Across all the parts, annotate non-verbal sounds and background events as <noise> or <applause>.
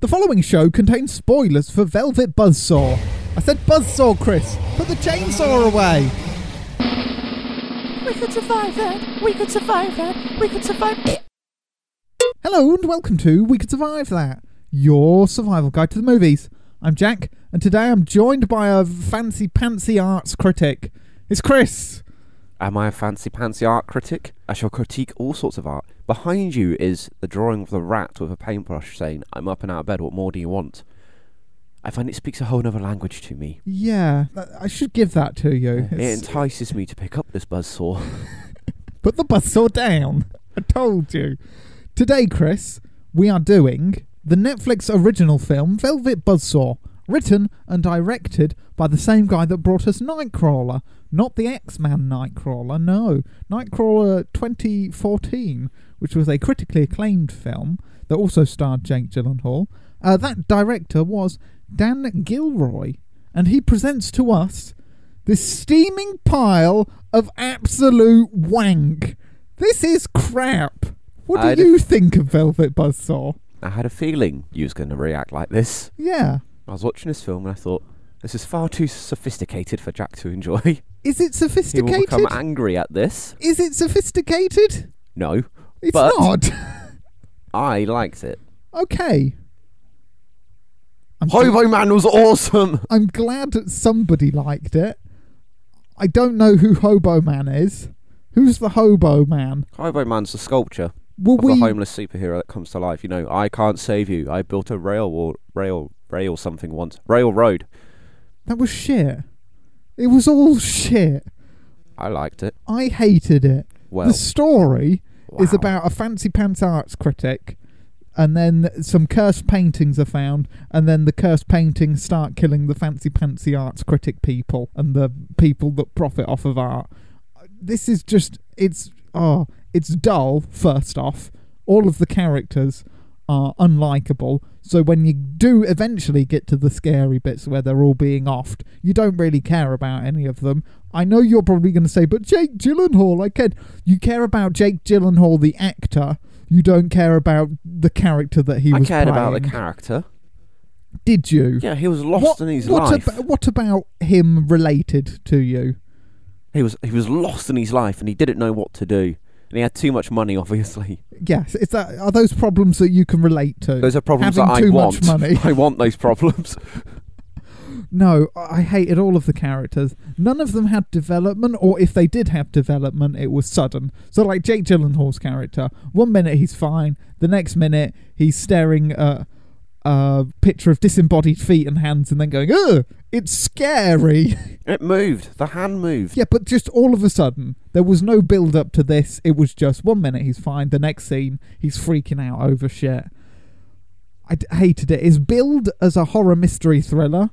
The following show contains spoilers for Velvet Buzzsaw. I said Buzzsaw, Chris. Put the chainsaw away. We could survive that. We could survive that. We could survive it. Hello and welcome to We Could Survive That, your survival guide to the movies. I'm Jack, and today I'm joined by a fancy pantsy arts critic. It's Chris. Am I a fancy pantsy art critic? I shall critique all sorts of art. Behind you is the drawing of the rat with a paintbrush saying, I'm up and out of bed, what more do you want? I find it speaks a whole other language to me. Yeah, uh, I should give that to you. It It's- entices me to pick up this buzzsaw. <laughs> Put the buzzsaw down. I told you. Today, Chris, we are doing the Netflix original film Velvet Buzzsaw, written and directed by the same guy that brought us Nightcrawler. Not the X Man Nightcrawler, no. Nightcrawler 2014, which was a critically acclaimed film that also starred Jake Gyllenhaal. Uh, that director was Dan Gilroy, and he presents to us this steaming pile of absolute wank. This is crap. What do I'd- you think of Velvet Buzzsaw? I had a feeling you was going to react like this. Yeah. I was watching this film and I thought, this is far too sophisticated for Jack to enjoy. <laughs> Is it sophisticated? He will become angry at this. Is it sophisticated? No, It's But- not. <laughs> I liked it. okay. I'm, gl- Hobo Man was awesome! <laughs> I'm glad that somebody liked it. I don't know who Hobo Man is. Who's the Hobo Man? Hobo Man's the sculpture. Will of we? the homeless superhero that comes to life. You know, I can't save you. I built a rail wall, rail, rail something once. Railroad. That was shit. It was all <laughs> shit. I liked it. I hated it. Well, the story is about a fancy pants arts critic and then some cursed paintings are found and then the cursed paintings start killing the fancy pantsy arts critic people and the people that profit off of art this is just it's oh it's dull first off all of the characters are unlikable so when you do eventually get to the scary bits where they're all being offed you don't really care about any of them I know you're probably going to say, but Jake Gyllenhaal, I can. You care about Jake Gyllenhaal, the actor. You don't care about the character that he I was I cared about the character. Did you? Yeah, he was lost what, in his what life. About, what about him related to you? he was he was lost in his life, and he didn't know what to do. And he had too much money, obviously. Yes, is that are those problems that you can relate to? Those are problems Having that I too want. much money. <laughs> I want those problems. <laughs> No, I hated all of the characters. None of them had development, or if they did have development, it was sudden. So, like Jake Gyllenhaal's character, one minute he's fine, the next minute he's staring at a picture of disembodied feet and hands, and then going, "Ugh, it's scary." <laughs> it moved. The hand moved. yeah, but just all of a sudden, there was no build up to this. It was just one minute he's fine, the next scene he's freaking out over shit. I d- hated it. It's billed as a horror mystery thriller.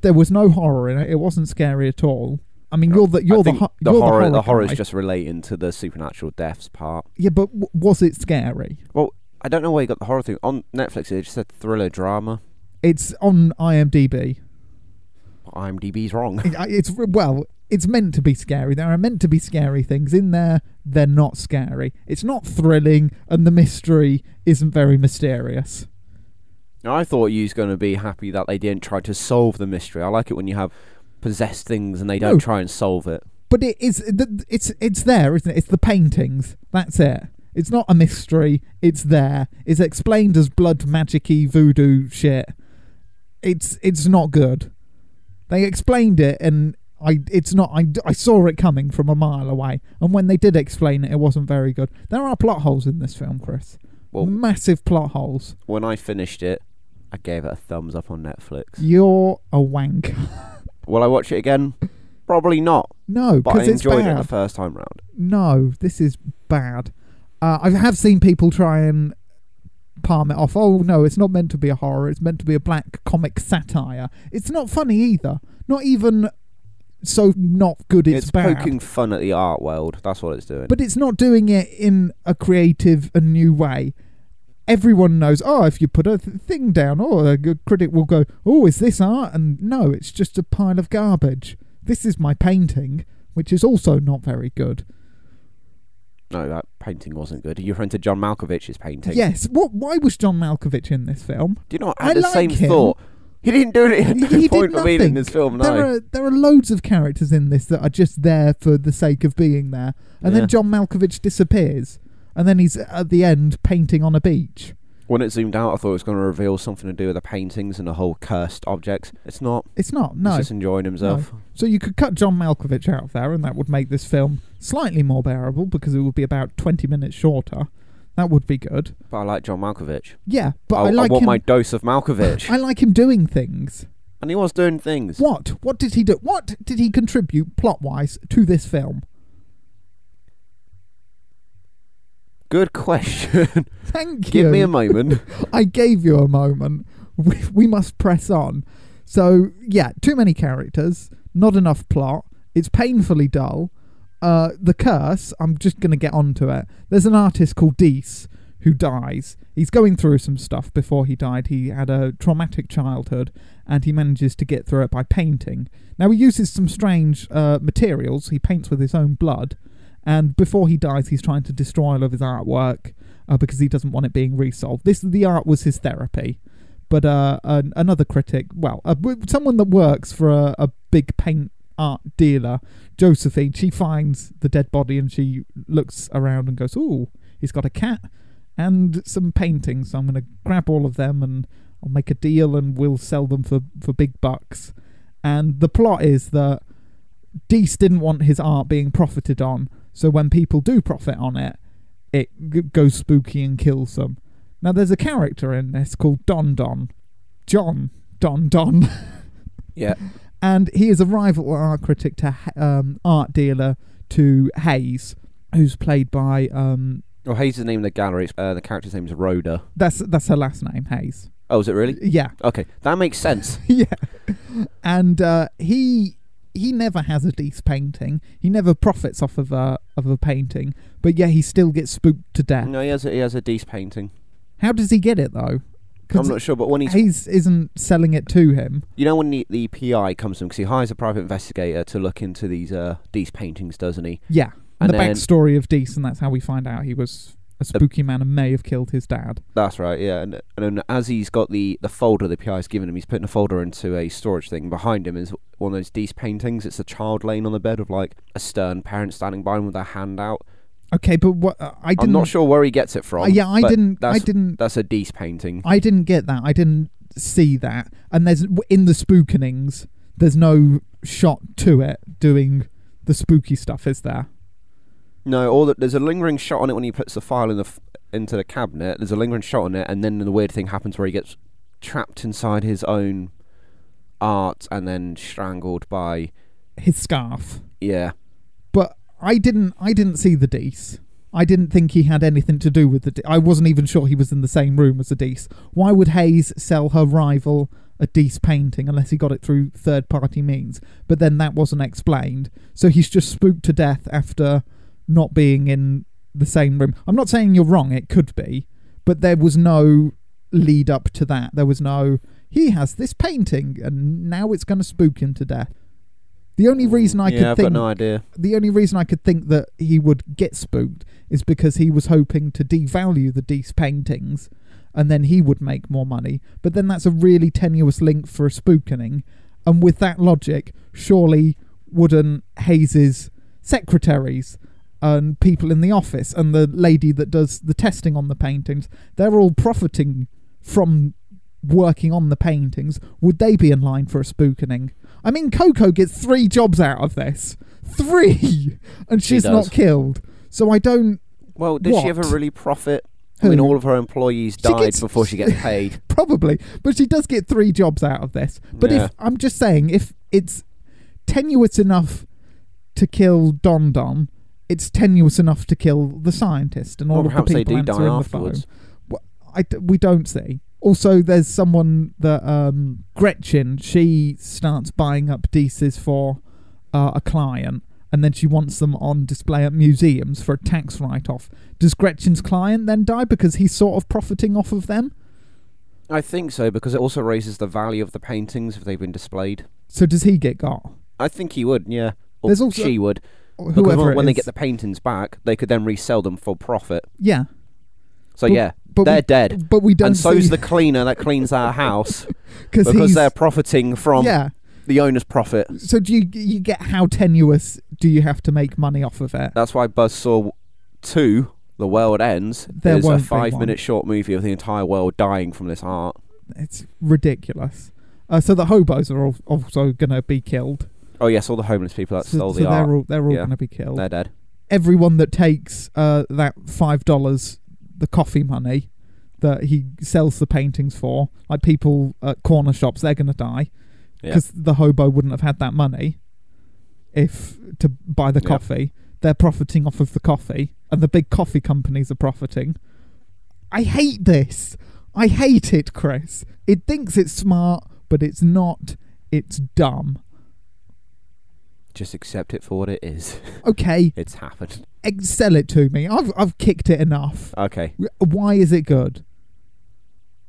There was no horror in it. It wasn't scary at all. I mean, you're the you're the, ho- the you're horror. the The horror guy. is just relating to the supernatural deaths part. yeah, but w- was it scary? Well, I don't know where you got the horror thing on Netflix. It just said thriller drama. It's on IMDb. IMDb's wrong. It- It's well, it's meant to be scary. There are meant to be scary things in there. They're not scary. It's not thrilling, and the mystery isn't very mysterious. I thought you was going to be happy that they didn't try to solve the mystery. I like it when you have possessed things and they don't No. try and solve it. But it is it's it's there, isn't it? It's the paintings. That's it. It's not a mystery. It's there. It's explained as blood magicy voodoo shit. It's it's not good. They explained it, and I it's not. I, I saw it coming from a mile away. And when they did explain it, it wasn't very good. There are plot holes in this film, Chris. Well, Massive plot holes. when I finished it, I gave it a thumbs up on Netflix. You're a wank. Will I watch it again? Probably not. no, But I because it's enjoyed bad. it the first time round. no, this is bad. Uh, I have seen people try and palm it off. Oh no, it's not meant to be a horror. It's meant to be a black comic satire. It's not funny either. Not even so not good. It's, It's, bad. poking fun at the art world. That's what it's doing. but it's not doing it in a creative and new way. Everyone knows. Oh, if you put a th- thing down, oh, a good critic will go, "Oh, is this art?" And no, it's just a pile of garbage. This is my painting, which is also not very good. No, that painting wasn't good. You referring to John Malkovich's painting? Yes. What? Why was John Malkovich in this film? Do you not I have the like same him. thought? He didn't do it. <laughs> He no he point did of being in this film. There are there are loads of characters in this that are just there for the sake of being there, and Yeah. then John Malkovich disappears, and then he's at the end painting on a beach. When it zoomed out, I thought it was going to reveal something to do with the paintings and the whole cursed objects. It's not. It's not no. He's just enjoying himself. So you could cut John Malkovich out of there, and that would make this film slightly more bearable because it would be about twenty minutes shorter. That would be good. But I like John Malkovich. Yeah, but I, I like want him. my dose of Malkovich. <laughs> I like him doing things. and he was doing things. What? What did he do? What did he contribute plot wise to this film? Good question. <laughs> Thank you. Give me a moment. <laughs> I gave you a moment. We, we must press on. So, yeah, too many characters, not enough plot. It's painfully dull. Uh, the curse, I'm just going to get onto it. There's an artist called Dease who dies. He's going through some stuff before he died. He had a traumatic childhood and he manages to get through it by painting. Now, he uses some strange uh, materials. He paints with his own blood. And before he dies, he's trying to destroy all of his artwork uh, because he doesn't want it being resold. This the art was his therapy, but uh, an, another critic, well, uh, someone that works for a, a big paint art dealer, Josephine, she finds the dead body and she looks around and goes, "Oh, he's got a cat and some paintings. So I'm going to grab all of them and I'll make a deal and we'll sell them for for big bucks." And the plot is that Dease didn't want his art being profited on, so when people do profit on it, it g- goes spooky and kills them. Now, there's a character in this called Don Don. John Don Don. <laughs> Yeah. and he is a rival art critic to um, art dealer to Haze, who's played by um, Well, Haze is the name of the gallery. Uh, the character's name is Rhoda. that's that's her last name, Haze. Oh, is it really? Yeah, Okay, that makes sense. <laughs> yeah. And uh, he he never has a Dease painting. He never profits off of a of a painting, but yeah, he still gets spooked to death. no, he has a, he has a Dease painting. How does he get it though? I'm not sure, but when he's Haze isn't selling it to him. You know when the, the PI comes to him because he hires a private investigator to look into these uh, these paintings, doesn't he? Yeah, And the then- backstory of Dease, and that's how we find out he was a spooky man may have killed his dad. That's right, yeah. And, and then as he's got the, the folder the PI's given him, he's putting a folder into a storage thing. Behind him is one of those Dease paintings. It's a child laying on the bed of like a stern parent standing by him with their hand out. Okay, but what uh, I didn't. I'm not sure where he gets it from. uh, yeah, I didn't. I That's, didn't. That's a Dease painting. I didn't get that. I didn't see that. And there's in the spookenings, there's no shot to it doing the spooky stuff, is there? No, all the, there's a lingering shot on it when he puts the file in the f- into the cabinet. There's a lingering shot on it, and then the weird thing happens where he gets trapped inside his own art and then strangled by His scarf. yeah. But I didn't. I didn't see the Dease. I didn't think he had anything to do with the. De- I wasn't even sure he was in the same room as the Dease. Why would Haze sell her rival a Dease painting unless he got it through third-party means? But then that wasn't explained. So he's just spooked to death after not being in the same room. I'm not saying you're wrong. It could be, but there was no lead up to that. There was no. He has this painting, and now it's going to spook him to death. The only mm, reason I yeah, could I've think got no idea. the only reason I could think that he would get spooked is because he was hoping to devalue the Dease paintings and then he would make more money. But then that's a really tenuous link for a spookening. And with that logic, surely wouldn't Haze's secretaries and people in the office and the lady that does the testing on the paintings, they're all profiting from working on the paintings. Would they be in line for a spookening? I mean, Coco gets three jobs out of this. Three! <laughs> And She she's not killed. So I don't. Well, did she ever really profit? I mean, all of her employees She died gets- before she gets <laughs> paid. Probably. But she does get three jobs out of this. But Yeah. if. I'm just saying, if it's tenuous enough to kill Don Don, it's tenuous enough to kill the scientist and all of the people answering the afterwards. phone. Well, I we don't see. Also, there's someone that um, Gretchen. She starts buying up Deases for uh, a client, and then she wants them on display at museums for a tax write-off. Does Gretchen's client then die because he's sort of profiting off of them? I think so because it also raises the value of the paintings if they've been displayed. So does he get got? I think he would, yeah. Or There's also- she would. Because whoever when, they get the paintings back, they could then resell them for profit. yeah, So But- yeah, but they're we, dead. But we don't And so's see the cleaner that cleans our <laughs> house because because they're profiting from yeah. the owner's profit. So do you you get how tenuous do you have to make money off of it? That's why Buzzsaw 2, The World Ends, There is a won't be five one. minute short movie of the entire world dying from this art. It's ridiculous. Uh, so the hobos are al- also going to be killed. Oh, yes, all the homeless people that So, stole so the art. they're all they're all Yeah. going to be killed. They're dead. Everyone that takes uh, that five dollars, the coffee money that he sells the paintings for, like people at corner shops, they're going to die Yeah. because the hobo wouldn't have had that money if to buy the Yeah. coffee. They're profiting off of the coffee, and the big coffee companies are profiting. I hate this. I hate it, Chris. It thinks it's smart, but it's not. It's dumb. Just accept it for what it is. <laughs> Okay, it's happened. sell it to me. I've I've kicked it enough. Okay. Why is it good?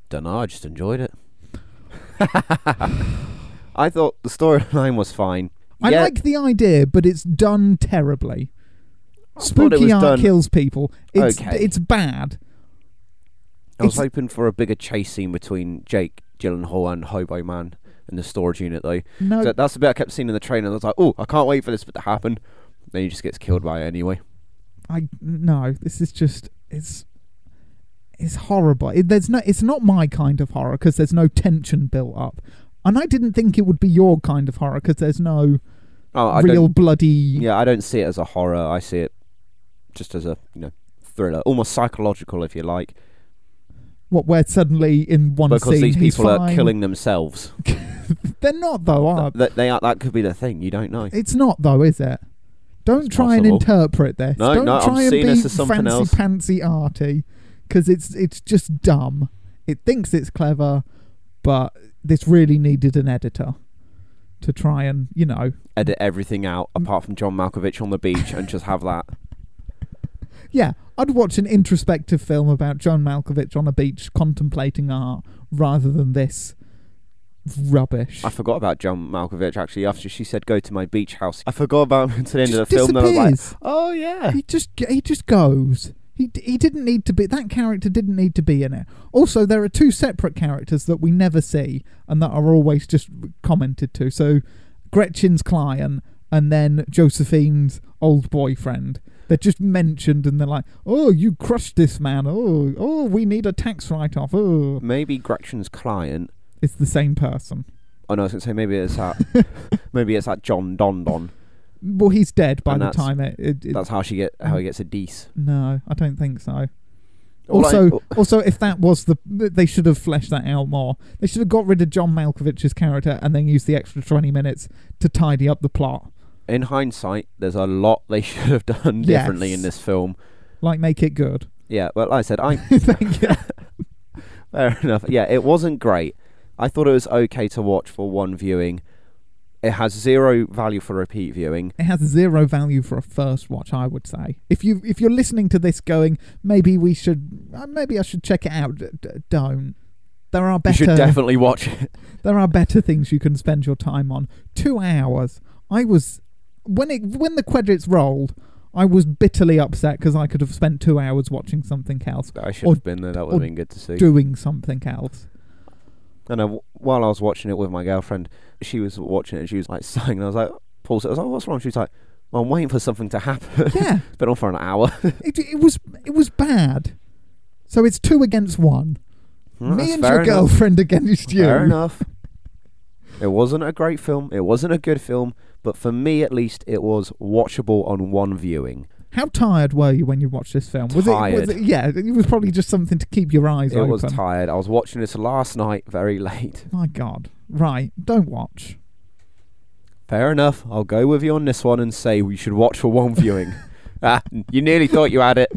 Dunno, I just enjoyed it. <laughs> I thought the storyline was fine. I Yeah, like the idea, but it's done terribly. Spooky art done- kills people. It's Okay. it's bad. I was it's- hoping for a bigger chase scene between Jake Gyllenhaal and Hobo Man in the storage unit, though. No, So that's the bit I kept seeing in the trailer. And I was like, oh, I can't wait for this bit to happen. Then he just gets killed by it anyway. I no. This is just it's it's horrible. It, there's no. It's not my kind of horror because there's no tension built up, and I didn't think it would be your kind of horror because there's no Oh, real bloody. yeah, I don't see it as a horror. I see it just as a you know thriller, almost psychological, if you like, What where suddenly in one because scene these he's people are killing themselves. <laughs> They're not though, are That they are, that could be the thing. You don't know. It's not though, is it? Don't It's try and possible. interpret this. No, Don't no, I'm try and seeing be this as something fancy else. pantsy arty, because it's it's just dumb. It thinks it's clever, but this really needed an editor to try and you know. Edit everything out apart from John Malkovich on the beach and just have that. <laughs> Yeah, I'd watch an introspective film about John Malkovich on a beach contemplating art rather than this rubbish. I forgot about John Malkovich actually after she said go to my beach house. I forgot about him until the end of the film. And I was like, oh yeah. he just he just goes. He he didn't need to be that character didn't need to be in it. Also, there are two separate characters that we never see and that are always just commented to. So, Gretchen's client and then Josephine's old boyfriend. They're just mentioned and they're like, "Oh, you crushed this man. Oh, oh, we need a tax write-off. Oh, Maybe Gretchen's client. it's the same person. Oh no, I was gonna say maybe it's that. <laughs> maybe it's that John Don Don. Well, he's dead by And the that's- time it. it, it That's how she get how he gets a Dease. no, I don't think so. All I- Also, also, if that was the, they should have fleshed that out more. They should have got rid of John Malkovich's character and then used the extra twenty minutes to tidy up the plot, in hindsight, there's a lot they <laughs> should have done differently in this film. like make it good. Yeah, well, like I said, I <laughs> Thank you. <laughs> fair enough. Yeah, it wasn't great. I thought it was okay to watch for one viewing. It has zero value for repeat viewing. It has zero value for a first watch, I would say. If you if you're listening to this, going maybe we should, uh, maybe I should check it out. D- d- don't. There are better. You should definitely watch it. there are better things you can spend your time on. Two hours. I was when it when the credits rolled. I was bitterly upset because I could have spent two hours watching something else, I should Or- have been there. That would have been good to see. doing something else. And I, while I was watching it with my girlfriend, she was watching it and she was like <laughs> sighing. And I was like, Paul said, I was like, what's wrong? She was like, well, I'm waiting for something to happen. Yeah, <laughs> it's been on for an hour. <laughs> it, it was it was bad. So it's two against one. Me and your enough. girlfriend against you. Fair enough. It wasn't a great film. It wasn't a good film. But for me, at least, it was watchable on one viewing. How tired were you when you watched this film? Was it, was Tired. it? Yeah, it was probably just something to keep your eyes It open. was tired. I was watching this last night very <laughs> late. My God! Right, don't watch. Fair enough. I'll go with you on this one and say we should watch for one viewing. <laughs> ah, you nearly thought you had it.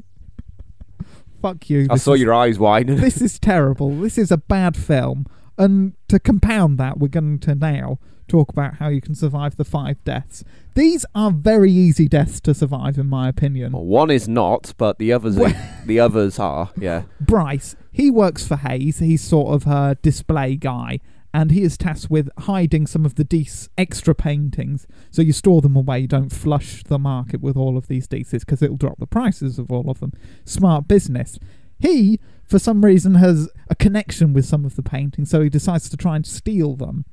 Fuck you. I saw is- your eyes widen. this is terrible. This is a bad film. And to compound that, we're going to now talk about how you can survive the five deaths. These are very easy deaths to survive, in my opinion. One is not, but the others, Well- the others are. <laughs> Yeah. Bryce, he works for Haze. He's sort of her display guy. and he is tasked with hiding some of the Dease extra paintings. So you store them away, don't flush the market with all of these Deases because it'll drop the prices of all of them. Smart business. He, for some reason, has a connection with some of the paintings, so he decides to try and steal them.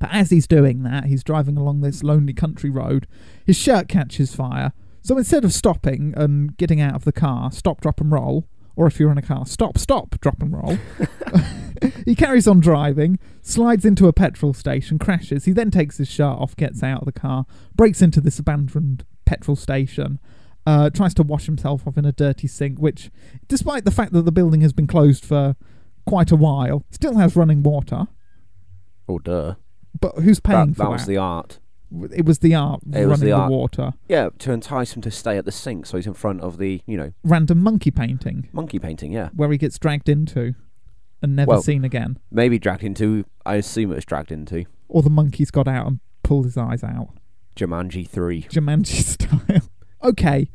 But as he's doing that, he's driving along this lonely country road. His shirt catches fire. So instead of stopping and getting out of the car, stop, drop, and roll, or if you're in a car, stop, stop, drop, and roll, <laughs> <laughs> he carries on driving, slides into a petrol station, crashes. He then takes his shirt off, gets out of the car, breaks into this abandoned petrol station, uh, tries to wash himself off in a dirty sink, which, despite the fact that the building has been closed for quite a while, still has running water. Oh, duh. But who's paying That, for that that? was the art. It was the art It running the the, art. water. Yeah, to entice him to stay at the sink so he's in front of the, you know, Random monkey painting monkey painting, yeah. where he gets dragged into and never Well- seen again. Maybe dragged into, I assume it was dragged into Or the monkeys got out and pulled his eyes out. Jumanji 3. Jumanji <laughs> style. okay,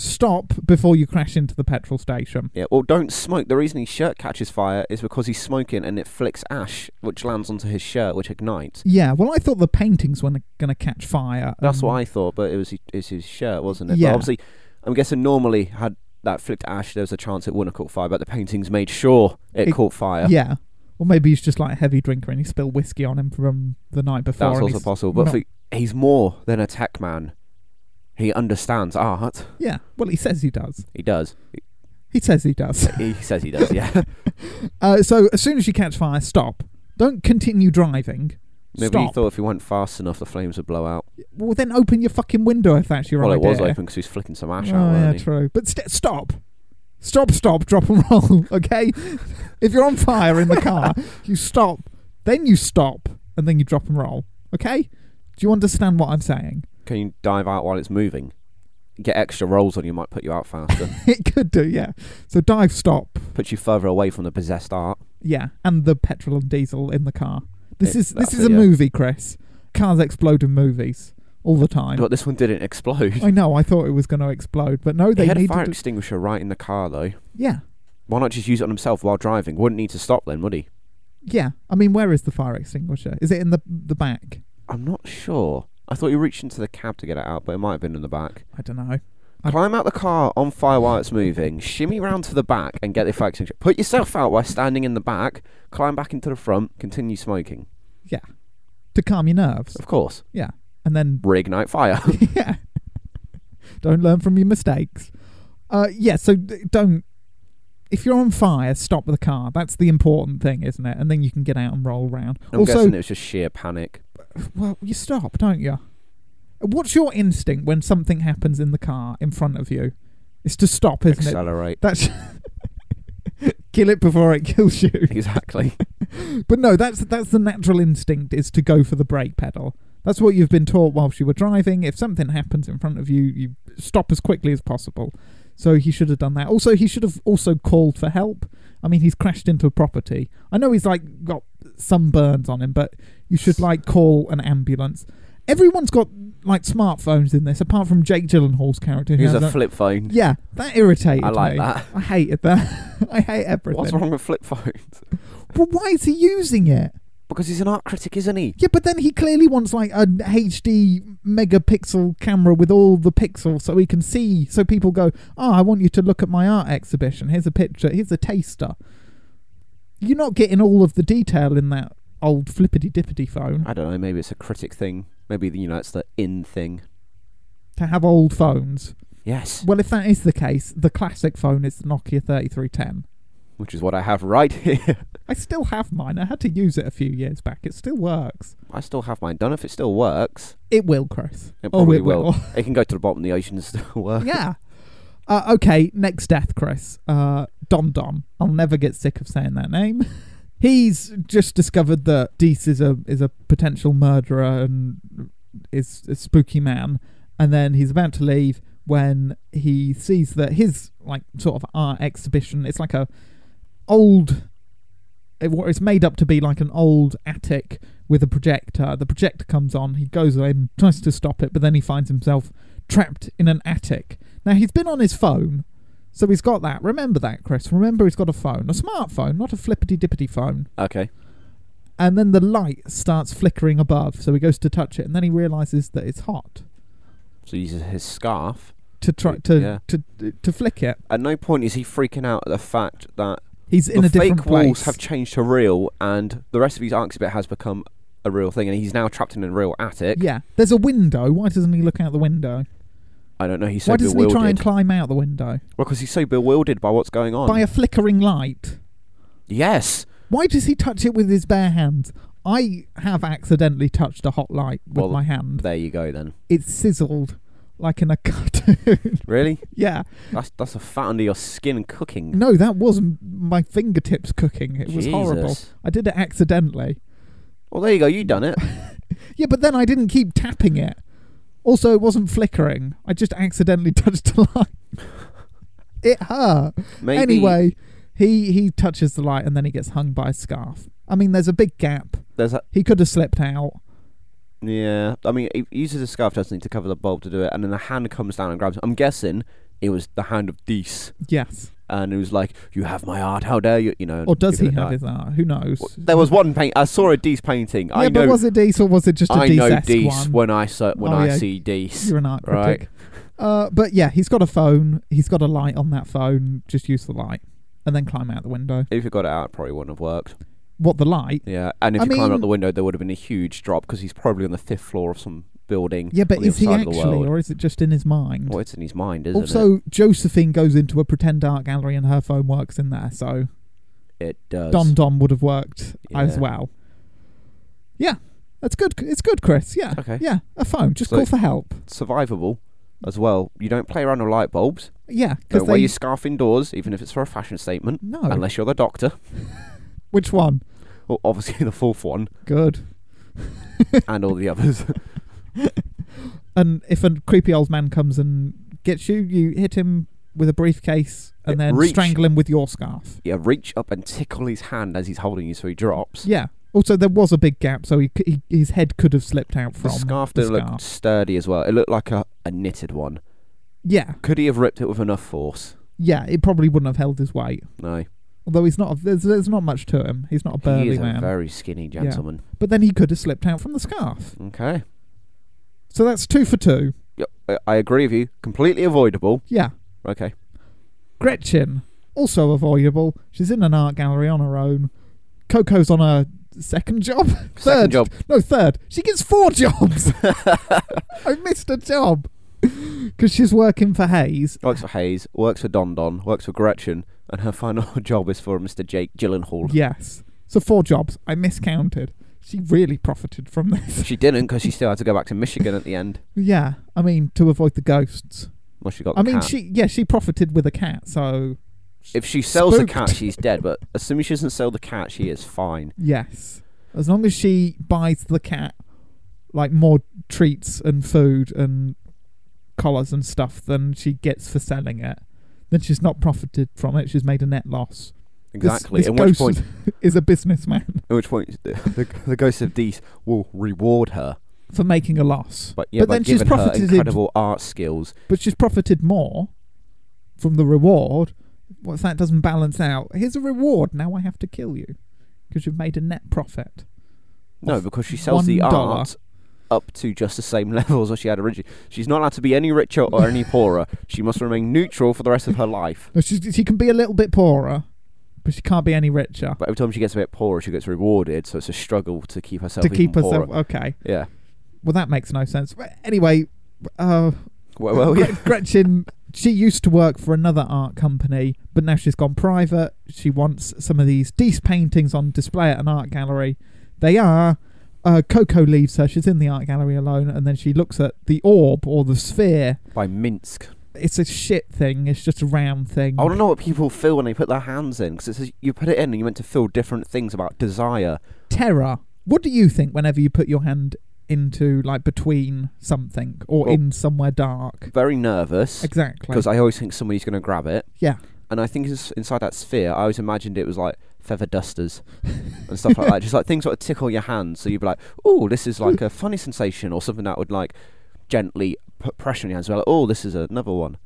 stop before you crash into the petrol station. Yeah, well, don't smoke. The reason his shirt catches fire is because he's smoking and it flicks ash, which lands onto his shirt, which ignites. Yeah, well, I thought the paintings were going to catch fire. That's um, what I thought, but it was his, it's his shirt, wasn't it? Yeah. But obviously, I'm guessing normally had that flicked ash, there was a chance it wouldn't have caught fire, but the paintings made sure it, It- caught fire. Yeah. Or maybe he's just like a heavy drinker and he spilled whiskey on him from the night before. That's also possible. But not- for, he's more than a tech man. He understands art. yeah, well, he says he does. He does. He says he does. He says he does, yeah. <laughs> Uh, so as soon as you catch fire, stop. Don't continue driving. Maybe he thought if he went fast enough, the flames would blow out. Well, then open your fucking window if that's your well, idea. Well, it was open because he was flicking some ash oh, out, yeah, he? true. But st- stop. Stop, stop, drop and roll, <laughs> okay? if you're on fire in the car, <laughs> you stop, then you stop, and then you drop and roll, okay? Do you understand what I'm saying? Can you dive out while it's moving? Get extra rolls on you might put you out faster. <laughs> it could do, yeah. So dive, stop, Puts you further away from the possessed art. yeah, and the petrol and diesel in the car. This Yeah, is this that's is it, a yeah. movie, Chris. Cars explode in movies all the time. But this one didn't explode. I know. I thought it was going to explode, but no, He they had a needed fire to. extinguisher right in the car, though. Yeah, Why not just use it on himself while driving? Wouldn't need to stop then, would he? yeah. I mean, where is the fire extinguisher? Is it in the the back? I'm not sure. I thought you reached into the cab to get it out, but it might have been in the back. I don't know. Climb out the car on fire while it's moving, shimmy round to the back and get the fire extinguisher. Put yourself out while standing in the back, climb back into the front, continue smoking. Yeah, to calm your nerves. Of course. Yeah, and then Reignite fire. <laughs> yeah, don't learn from your mistakes. Uh, yeah. So don't. If you're on fire, stop the car. That's the important thing, isn't it? And then you can get out and roll around. I'm also, guessing it was just sheer panic. Well, you stop, don't you? What's your instinct when something happens in the car in front of you? It's to stop, isn't it? Accelerate. That's <laughs> kill it before it kills you. <laughs> exactly. <laughs> But no, that's that's the natural instinct is to go for the brake pedal. That's what you've been taught whilst you were driving. If something happens in front of you, you stop as quickly as possible. So he should have done that. Also, he should have also called for help. I mean, he's crashed into a property. I know he's like got some burns on him, but you should like call an ambulance. Everyone's got like smartphones in this, apart from Jake Gyllenhaal's character. who Use has a flip phone. yeah, that irritated me. I like me. that. I hated that. <laughs> I hate everything. What's wrong with flip phones? <laughs> Well, why is he using it? Because he's an art critic, isn't he? Yeah, but then he clearly wants like a HD megapixel camera with all the pixels so he can see. So people go, "Oh, I want you to look at my art exhibition. Here's a picture. Here's a taster." You're not getting all of the detail in that old flippity dippity phone I don't know. Maybe it's a critic thing. Maybe you know it's the in thing. to have old phones. Yes, Well, if that is the case, the classic phone is the Nokia 3310. which is what I have right here. <laughs> I still have mine. I had to use it a few years back. It still works. I still have mine. Don't know if it still works. It will, Chris. It oh, it will. will. <laughs> It can go to the bottom of the ocean and still <laughs> work. yeah. Uh, okay, next death, Chris. Uh, Don Don. I'll never get sick of saying that name. He's just discovered that Dease is a is a potential murderer and is a spooky man, and then he's about to leave when he sees that his like sort of art exhibition. It's like a old. It, it's made up to be like an old attic with a projector. The projector comes on. He goes in, tries to stop it, but then he finds himself trapped in an attic. Now he's been on his phone, so he's got that. Remember that, Chris. Remember he's got a phone, a smartphone, not a flippity dippity phone. Okay. and then the light starts flickering above. So he goes to touch it, and then he realizes that it's hot. So he uses his scarf. To try to Yeah. to to flick it. At no point is he freaking out at the fact that He's in the a different fake walls have changed to real, and the rest of his exhibit has become a real thing, and he's now trapped in a real attic. yeah, there's a window. Why doesn't he look out the window? I don't know. He's so Why doesn't bewildered. he try and climb out the window well, because he's so bewildered by what's going on. by a flickering light? yes. Why does he touch it with his bare hands? I have accidentally touched a hot light with Well, my hand. There you go. Then. It sizzled like in a <laughs> cartoon. Really? yeah. That's that's a fat under your skin cooking. No, that wasn't my fingertips cooking. It was horrible. Jesus. I did it accidentally. Well, there you go. You done it. <laughs> Yeah, but then I didn't keep tapping it. Also, it wasn't flickering. I just accidentally <laughs> touched the light. it hurt. Maybe. Anyway, he he touches the light and then he gets hung by a scarf. I mean, there's a big gap. There's a He could have slipped out. yeah. I mean, he uses a scarf doesn't to cover the bulb to do it, and then the hand comes down and grabs. it. I'm guessing it was the hand of Dease, Yes. And it was like, "You have my art. How dare you?" You know. Or does he have his art? Who knows? Well, There was one paint. I saw a Dease painting. yeah, I know. but was it Dease or was it just a I Dease know Dease when I saw, when Oh, I yeah. see Dease. You're an art right. critic. Uh, but yeah, he's got a phone. He's got a light on that phone. Just use the light and then climb out the window. If you got it out, it probably wouldn't have worked. What the light? Yeah, and if I you climbed out the window, there would have been a huge drop because he's probably on the fifth floor of some building. Yeah, but is he side of the actually, or is it just in his mind? Well, it's in his mind, isn't it? also, Josephine goes into a pretend art gallery and her phone works in there, so it? It does. Don Don would have worked as well. Yeah, that's good. It's good, Chris. Yeah, Okay. yeah. A phone. Just So- call for help. Survivable as well. You don't play around with light bulbs. Yeah, Don't because wear your scarf indoors, even if it's for a fashion statement. no. Unless you're the doctor. <laughs> Which one? Well, obviously <laughs> the fourth one, Good. and all the others. <laughs> <laughs> And if a creepy old man comes and gets you, you hit him with a briefcase and then reach. strangle him with your scarf. yeah, reach up and tickle his hand as he's holding you so he drops. Yeah. Also, there was a big gap, so he, he his head could have slipped out from The scarf the didn't look sturdy as well. It looked like a, a knitted one. Yeah, Could he have ripped it with enough force? yeah. It probably wouldn't have held his weight. No. Although he's not, there's, there's not much to him. He's not a burly he is a man. very skinny gentleman. but then he could have slipped out from the scarf. Okay. So that's two for two. Yep, I, agree with you. Completely avoidable. Yeah. Okay. Gretchen, also avoidable. She's in an art gallery on her own. Coco's on a second job. <laughs> Second Third. job. No, third. She gets four jobs. <laughs> <laughs> I missed a job because she's working for Haze. Works for Haze, works for Don Don, works for Gretchen, and her final job is for Mr. Jake Gyllenhaal. Yes. So four jobs. I miscounted. She really profited from this. She didn't because she still had to go back to Michigan at the end. <laughs> yeah. I mean, to avoid the ghosts. Well, she got. I mean, cat. she yeah, she profited with a cat. So if she sells the cat, she's dead. But assuming she doesn't sell the cat, she is fine. yes, as long as she buys the cat like more treats and food and collars and stuff than she gets for selling it, then she's not profited from it. She's made a net loss. This- Exactly. This, at which point, <laughs> is a businessman at which point, the, the, the ghost of Dease will reward her. for making a loss. But yeah, But then she's profited- incredible art skills. but she's profited more from the reward. What if that doesn't balance out? Here's a reward. Now I have to kill you because you've made a net profit. No, because she sells the dollar. art up to just the same <laughs> level as she had originally. She's not allowed to be any richer or any poorer. She must remain neutral for the rest of her life. No, she's, she can be a little bit poorer, but she can't be any richer But every time she gets a bit poorer, she gets rewarded. So it's a struggle to keep herself to keep herself. poorer. Okay. Yeah. Well, that makes no sense. But anyway, uh, Well, well yeah. Gretchen, she used to work for another art company, but now she's gone private. She wants some of these Dease paintings on display at an art gallery. They are. Uh, Coco leaves her. She's in the art gallery alone, and then she looks at the orb or the sphere. by Minsk. It's a shit thing. It's just a round thing. I want to know what people feel when they put their hands in, because it says you put it in and you're meant to feel different things about desire. Terror. What do you think whenever you put your hand into like between something or Well- in somewhere dark? Very nervous, Exactly. because I always think somebody's going to grab it. yeah. And I think it's inside that sphere, I always imagined it was like feather dusters and stuff like that. <laughs> Just like things that would tickle your hands. So you'd be like, oh, this is like a funny sensation, or something that would like gently put pressure on your hands. Well, like, oh, this is another one.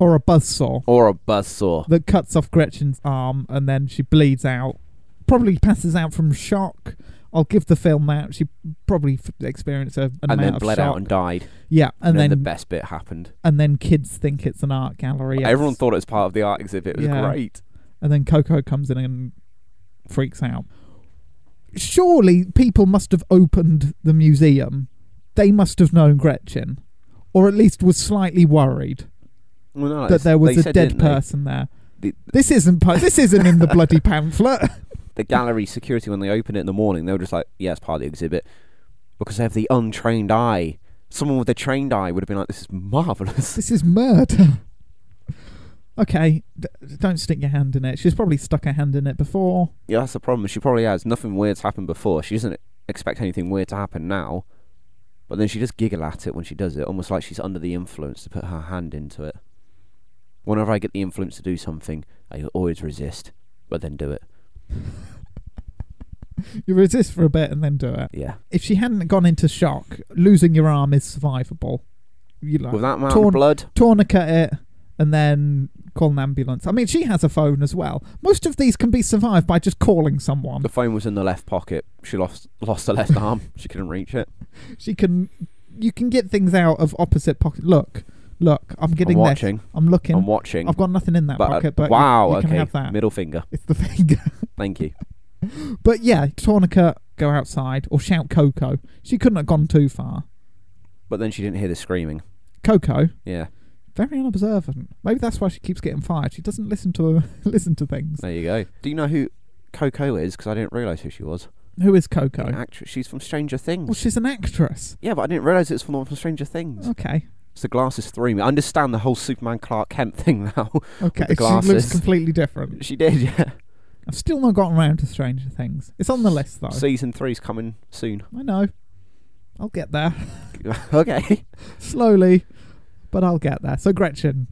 Or a buzzsaw. Or a buzzsaw. that cuts off Gretchen's arm and then she bleeds out. probably passes out from shock. I'll give the film that she probably f- experienced a, an and then bled shock. out and died. yeah, and, And, then, then, the best bit happened. and then kids think it's an art gallery. Everyone thought it was part of the art exhibit. It was Yeah. great. and then Coco comes in and freaks out. Surely people must have opened the museum. They must have known Gretchen, or at least was slightly worried Well, no, that there was a said, dead person there. The, This isn't pu- this isn't in the bloody pamphlet. <laughs> the gallery security, when they open it in the morning, they were just like, yeah, it's part of the exhibit. Because they have the untrained eye. Someone with a trained eye would have been like, this is marvellous. This is murder. okay, d- don't stick your hand in it. She's probably stuck her hand in it before. Yeah, that's the problem. She probably has. Nothing weird's happened before. She doesn't expect anything weird to happen now. But then she just giggle at it when she does it, almost like she's under the influence to put her hand into it. Whenever I get the influence to do something, I always resist, but then do it. <laughs> You resist for a bit and then do it. Yeah. If she hadn't gone into shock, losing your arm is survivable. You like With that amount torn- of blood, tourniquet it and then call an ambulance. I mean, she has a phone as well. Most of these can be survived by just calling someone. the phone was in the left pocket. She lost lost her left arm. She couldn't reach it. <laughs> She can, you can get things out of opposite pocket. Look, look, I'm getting I'm this. watching. I'm looking. I'm watching. I've got nothing in that but, uh, pocket, but you- wow, you, okay. can have that. Middle finger. It's the <laughs> finger. Thank you. <laughs> but yeah, tourniquet, go outside or shout Coco. She couldn't have gone too far. But then she didn't hear the screaming. Coco, Yeah, very unobservant. Maybe that's why she keeps getting fired. She doesn't listen to <laughs> listen to things. there you go. Do you know who Coco is? Because I didn't realise who she was. Who is Coco? An actress. She's from Stranger Things. Well, she's an actress. Yeah, but I didn't realise it was from the one from Stranger Things. Okay. So the glasses threw me. I understand the whole Superman Clark Kent thing <laughs> now. Okay. the She looks completely different. she did, <laughs> yeah. I've still not gotten around to Stranger Things. It's on the list though. Season three's coming soon. I know. I'll get there okay. slowly, but I'll get there. So Gretchen,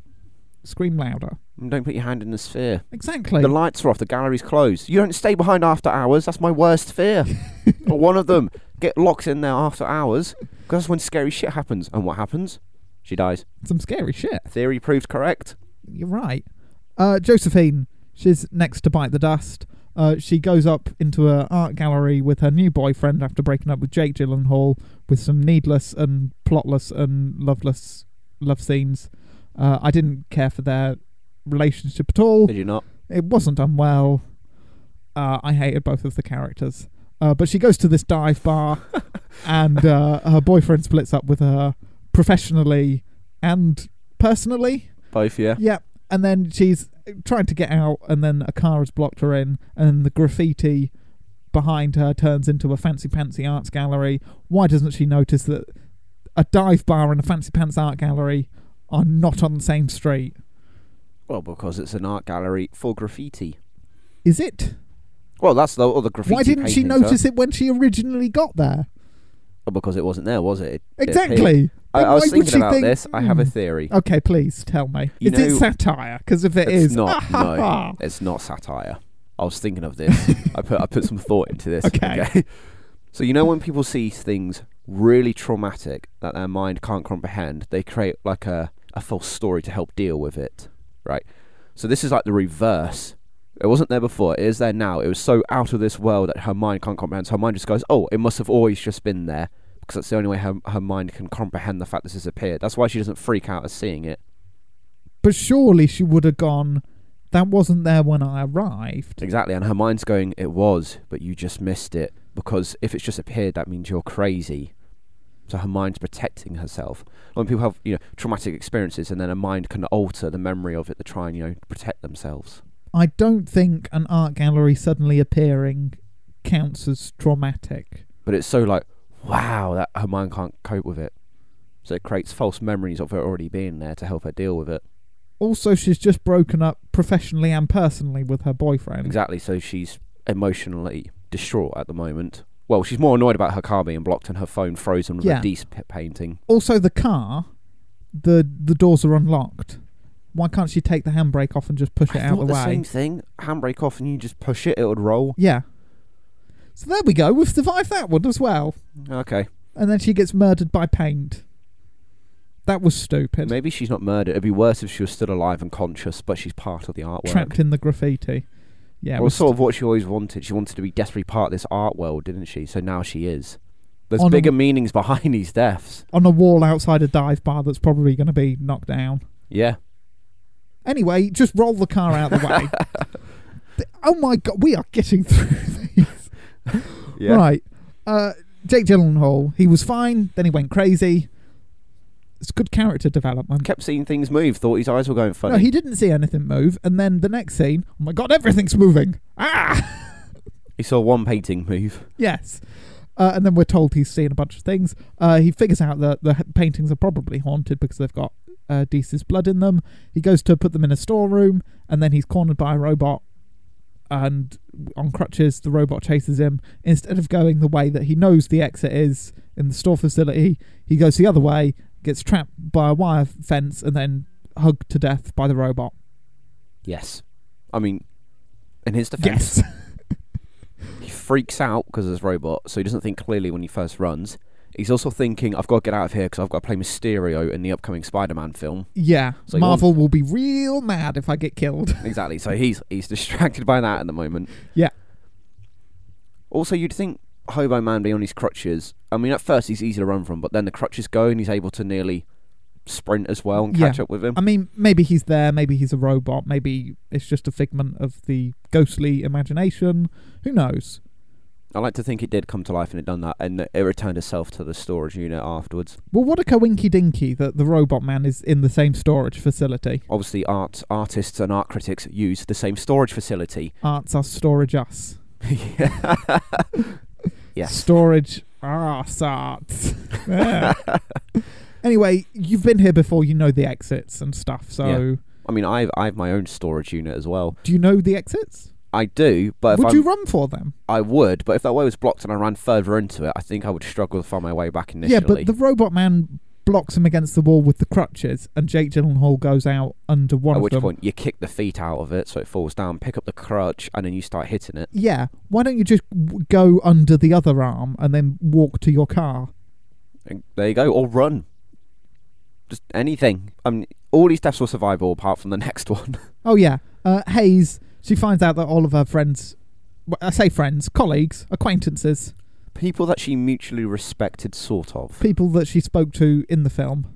scream louder. Don't put your hand in the sphere. Exactly. The lights are off. The gallery's closed. You don't stay behind after hours. That's my worst fear. <laughs> or one of them get locked in there after hours. Because that's when scary shit happens. And what happens? She dies. Some scary shit. Theory proved correct. You're right. Uh, Josephine, she's next to bite the dust. Uh, she goes up into a art gallery with her new boyfriend after breaking up with Jake Gyllenhaal with some needless and plotless and loveless love scenes. Uh, I didn't care for their relationship at all. Did you not? It wasn't done well. Uh, I hated both of the characters. Uh, but she goes to this dive bar, <laughs> and uh, her boyfriend splits up with her professionally and personally. Both, yeah. Yeah, and then she's trying to get out, and then a car has blocked her in, and the graffiti behind her turns into a fancy pantsy arts gallery. Why doesn't she notice that a dive bar and a fancy pants art gallery are not on the same street? Well, because it's an art gallery for graffiti. Is it? Well, that's the other graffiti. Why didn't she paintings notice it when she originally got there? Oh, because it wasn't there, was it? It- it. Exactly. I, Then I was would thinking she about think, this. I have a "Hmm." theory. Okay, please tell me. You is it know- satire? Because if it it's is, not. no, <laughs> it's not satire. I was thinking of this. I put I put some thought into this. <laughs> Okay. <laughs> So you know when people see things really traumatic that their mind can't comprehend, they create like a a false story to help deal with it, right? So this is like the reverse. It wasn't there before. It is there now. It was so out of this world that her mind can't comprehend. So her mind just goes, "Oh, it must have always just been there," because that's the only way her her mind can comprehend the fact this has appeared. That's why she doesn't freak out at seeing it. But surely she would have gone. That wasn't there when I arrived. Exactly, and her mind's going, "It was, but you just missed it." Because if it's just appeared, that means you're crazy. So her mind's protecting herself. When people have, you know, traumatic experiences, and then a mind can alter the memory of it to try and, you know, protect themselves. I don't think an art gallery suddenly appearing counts as traumatic. But it's so like, wow, that her mind can't cope with it. So it creates false memories of it already being there to help her deal with it. Also, she's just broken up professionally and personally with her boyfriend. Exactly. So she's emotionally distraught at the moment. Well, she's more annoyed about her car being blocked and her phone frozen with Yeah. a Dease p- painting. Also, the car, the the doors are unlocked. Why can't she take the handbrake off and just push it I out thought the the way? same thing. Handbrake off and you just push it, it would roll. Yeah. So there we go. We've survived that one as well. Okay. And then she gets murdered by paint. That was stupid. Maybe she's not murdered. It'd be worse if she was still alive and conscious, but she's part of the artwork. Trapped in the graffiti. Yeah, Well, we're sort of what she always wanted. She wanted to be desperately part of this art world, didn't she? So now she is. There's On a- bigger meanings behind <laughs> these deaths. on a wall outside a dive bar that's probably going to be knocked down. Yeah. Anyway, just roll the car out the way. <laughs> Oh my god, we are getting through these. <laughs> Yeah. Right. Uh, Jake Gyllenhaal, he was fine, then he went crazy. It's good character development. Kept seeing things move. Thought his eyes were going funny. No, he didn't see anything move, and then the next scene, oh my god, everything's moving. Ah! <laughs> He saw one painting move. yes. Uh, and then we're told he's seen a bunch of things. Uh, he figures out that the paintings are probably haunted because they've got uh, Dease's blood in them. He goes to put them in a storeroom, and then he's cornered by a robot. And on crutches, the robot chases him. Instead of going the way that he knows the exit is in the store facility, he goes the other way, gets trapped by a wire fence, and then hugged to death by the robot. Yes. I mean, in his defense, Yes. <laughs> he freaks out because of this robot, so he doesn't think clearly when he first runs. He's also thinking, I've got to get out of here because I've got to play Mysterio in the upcoming Spider-Man film. yeah. So Marvel will be real mad if I get killed. <laughs> Exactly. So he's he's <laughs> distracted by that at the moment. Yeah. Also, you'd think Hobo Man being on his crutches. I mean, at first he's easy to run from, but then the crutches go and he's able to nearly sprint as well and catch Yeah. up with him. I mean, maybe he's there, maybe he's a robot, maybe it's just a figment of the ghostly imagination. Who knows? I like to think it did come to life and it done that, and it returned itself to the storage unit afterwards. Well, what a coinky dinky that the robot man is in the same storage facility. Obviously, art artists and art critics use the same storage facility. Arts us, storage us. yeah. <laughs> <laughs> yes. Storage arts. <laughs> Yeah. anyway, you've been here before, you know the exits and stuff, so. Yeah. I mean, I've I have my own storage unit as well. Do you know the exits? I do, but if Would I'm- you run for them? I would, but if that way was blocked and I ran further into it, I think I would struggle to find my way back initially. Yeah, but the robot man blocks him against the wall with the crutches, and Jake Gyllenhaal goes out under one At of which them. point you kick the feet out of it so it falls down, pick up the crutch, and then you start hitting it. Yeah, why don't you just w- go under the other arm and then walk to your car? And there you go, or run. Just anything. I mean, all these deaths were survivable apart from the <laughs> next one. Oh yeah, uh, Haze. She finds out that all of her friends, well, I say friends, colleagues, acquaintances, People that she mutually respected, sort of. people that she spoke to in the film,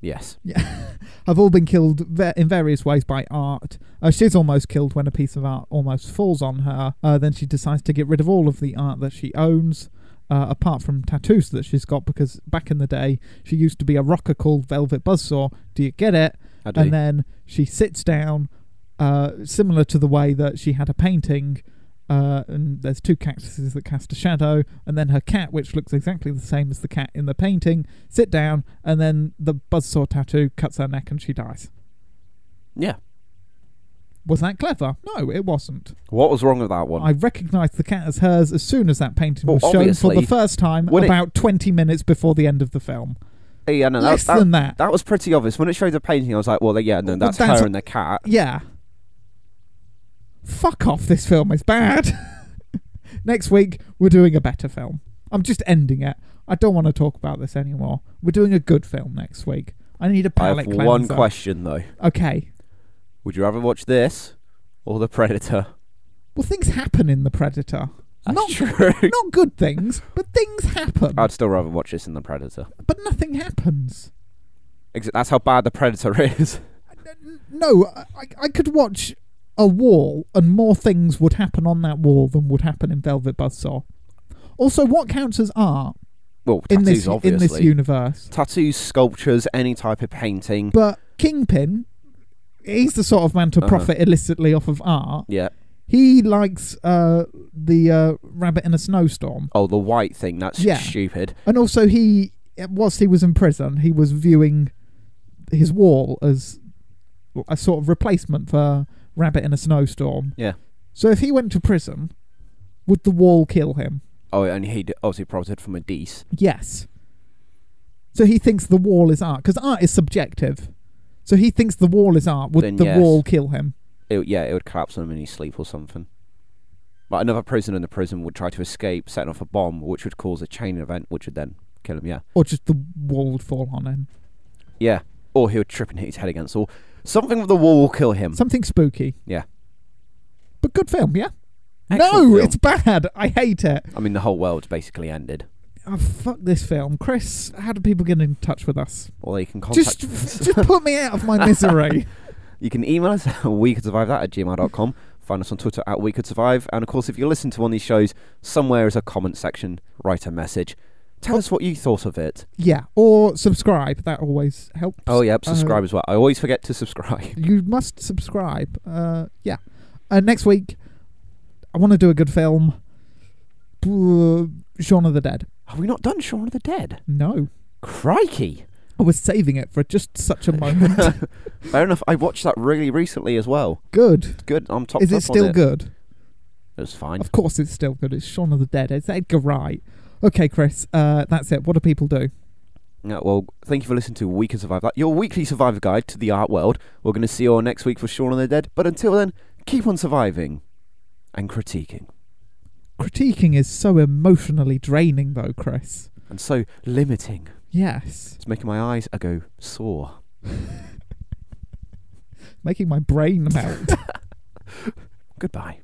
Yes. Yeah, <laughs> have all been killed ve- in various ways by art. Uh, she's almost killed when a piece of art almost falls on her. Uh, then she decides to get rid of all of the art that she owns. Uh, apart from tattoos that she's got, because back in the day she used to be a rocker called Velvet Buzzsaw. Do you get it? I do. and then she sits down, uh, similar to the way that she had a painting. Uh, and there's two cactuses that cast a shadow, and then her cat, which looks exactly the same as the cat in the painting, sit down, and then the buzzsaw tattoo cuts her neck and she dies. yeah. Was that clever? No, it wasn't. What was wrong with that one? I recognised the cat as hers as soon as that painting Well, was shown for the first time, when it- about 20 minutes before the end of the film. yeah, no, Less that, that, than that. that was pretty obvious. When it showed the painting, I was like, well, yeah, no, Well, that's, that's- her and the cat. Yeah. Fuck off, this film is bad. <laughs> Next week, we're doing a better film. I'm just ending it. I don't want to talk about this anymore. We're doing a good film next week. I need a I have palate one question, though. Okay. Would you rather watch this or The Predator? Well, things happen in The Predator. That's not, true. <laughs> not good things, but things happen. I'd still rather watch this than The Predator. but nothing happens. Ex- That's how bad The Predator <laughs> is. Uh, no, I, I could watch a wall and more things would happen on that wall than would happen in Velvet Buzzsaw. Also, what counts as art Well, in tattoos, this in this universe? tattoos, sculptures, any type of painting. But Kingpin, he's the sort of man to Uh-huh. profit illicitly off of art. yeah. He likes uh, the uh, rabbit in a snowstorm, Oh, the white thing. That's Yeah. stupid. and also he, whilst he was in prison, he was viewing his wall as a sort of replacement for rabbit in a snowstorm. Yeah. So if he went to prison, would the wall kill him? Oh, and he obviously profited from a Dease. Yes. So he thinks the wall is art because art is subjective. So he thinks the wall is art. Would Then the yes. wall kill him? It, yeah, it would collapse on him in his sleep or something. But another prisoner in the prison would try to escape, setting off a bomb, which would cause a chain event, which would then kill him. Yeah, Or just the wall would fall on him? yeah. Or he would trip and hit his head against the wall. Something with the wall will kill him. Something spooky. Yeah. but good film, yeah. Excellent no, film. it's bad. I hate it. I mean, the whole world's basically ended. Oh, fuck this film, Chris. How do people get in touch with us? Or they can contact Just, us. <laughs> just put me out of my misery. <laughs> You can email us at we could survive that at gmail.com. Find us on Twitter at we could survive. And of course, if you listen to one of these shows, somewhere is a comment section. Write a message. Tell Oh. us what you thought of it. yeah, or subscribe. That always helps. Oh, yep, Uh, subscribe as well. I always forget to subscribe. <laughs> You must subscribe. Uh, yeah. Uh, next week, I want to do a good film. Uh, Shaun of the Dead. Have we not done Shaun of the Dead? No, Crikey! I was saving it for just such a moment. <laughs> Fair enough. I watched that really recently as well. good. Good. I'm top. Is it still good? It was fine. Of course, it's still good. It's Shaun of the Dead. It's Edgar Wright. Okay, Chris. Uh, that's it. What do people do? Yeah, well, thank you for listening to We Can Survive That, your weekly survivor guide to the art world. We're going to see you all next week for Shaun of the Dead. But until then, keep on surviving and critiquing. Critiquing is so emotionally draining, though, Chris. And so limiting. Yes, It's making my eyes a go sore. <laughs> making my brain melt. <laughs> Goodbye.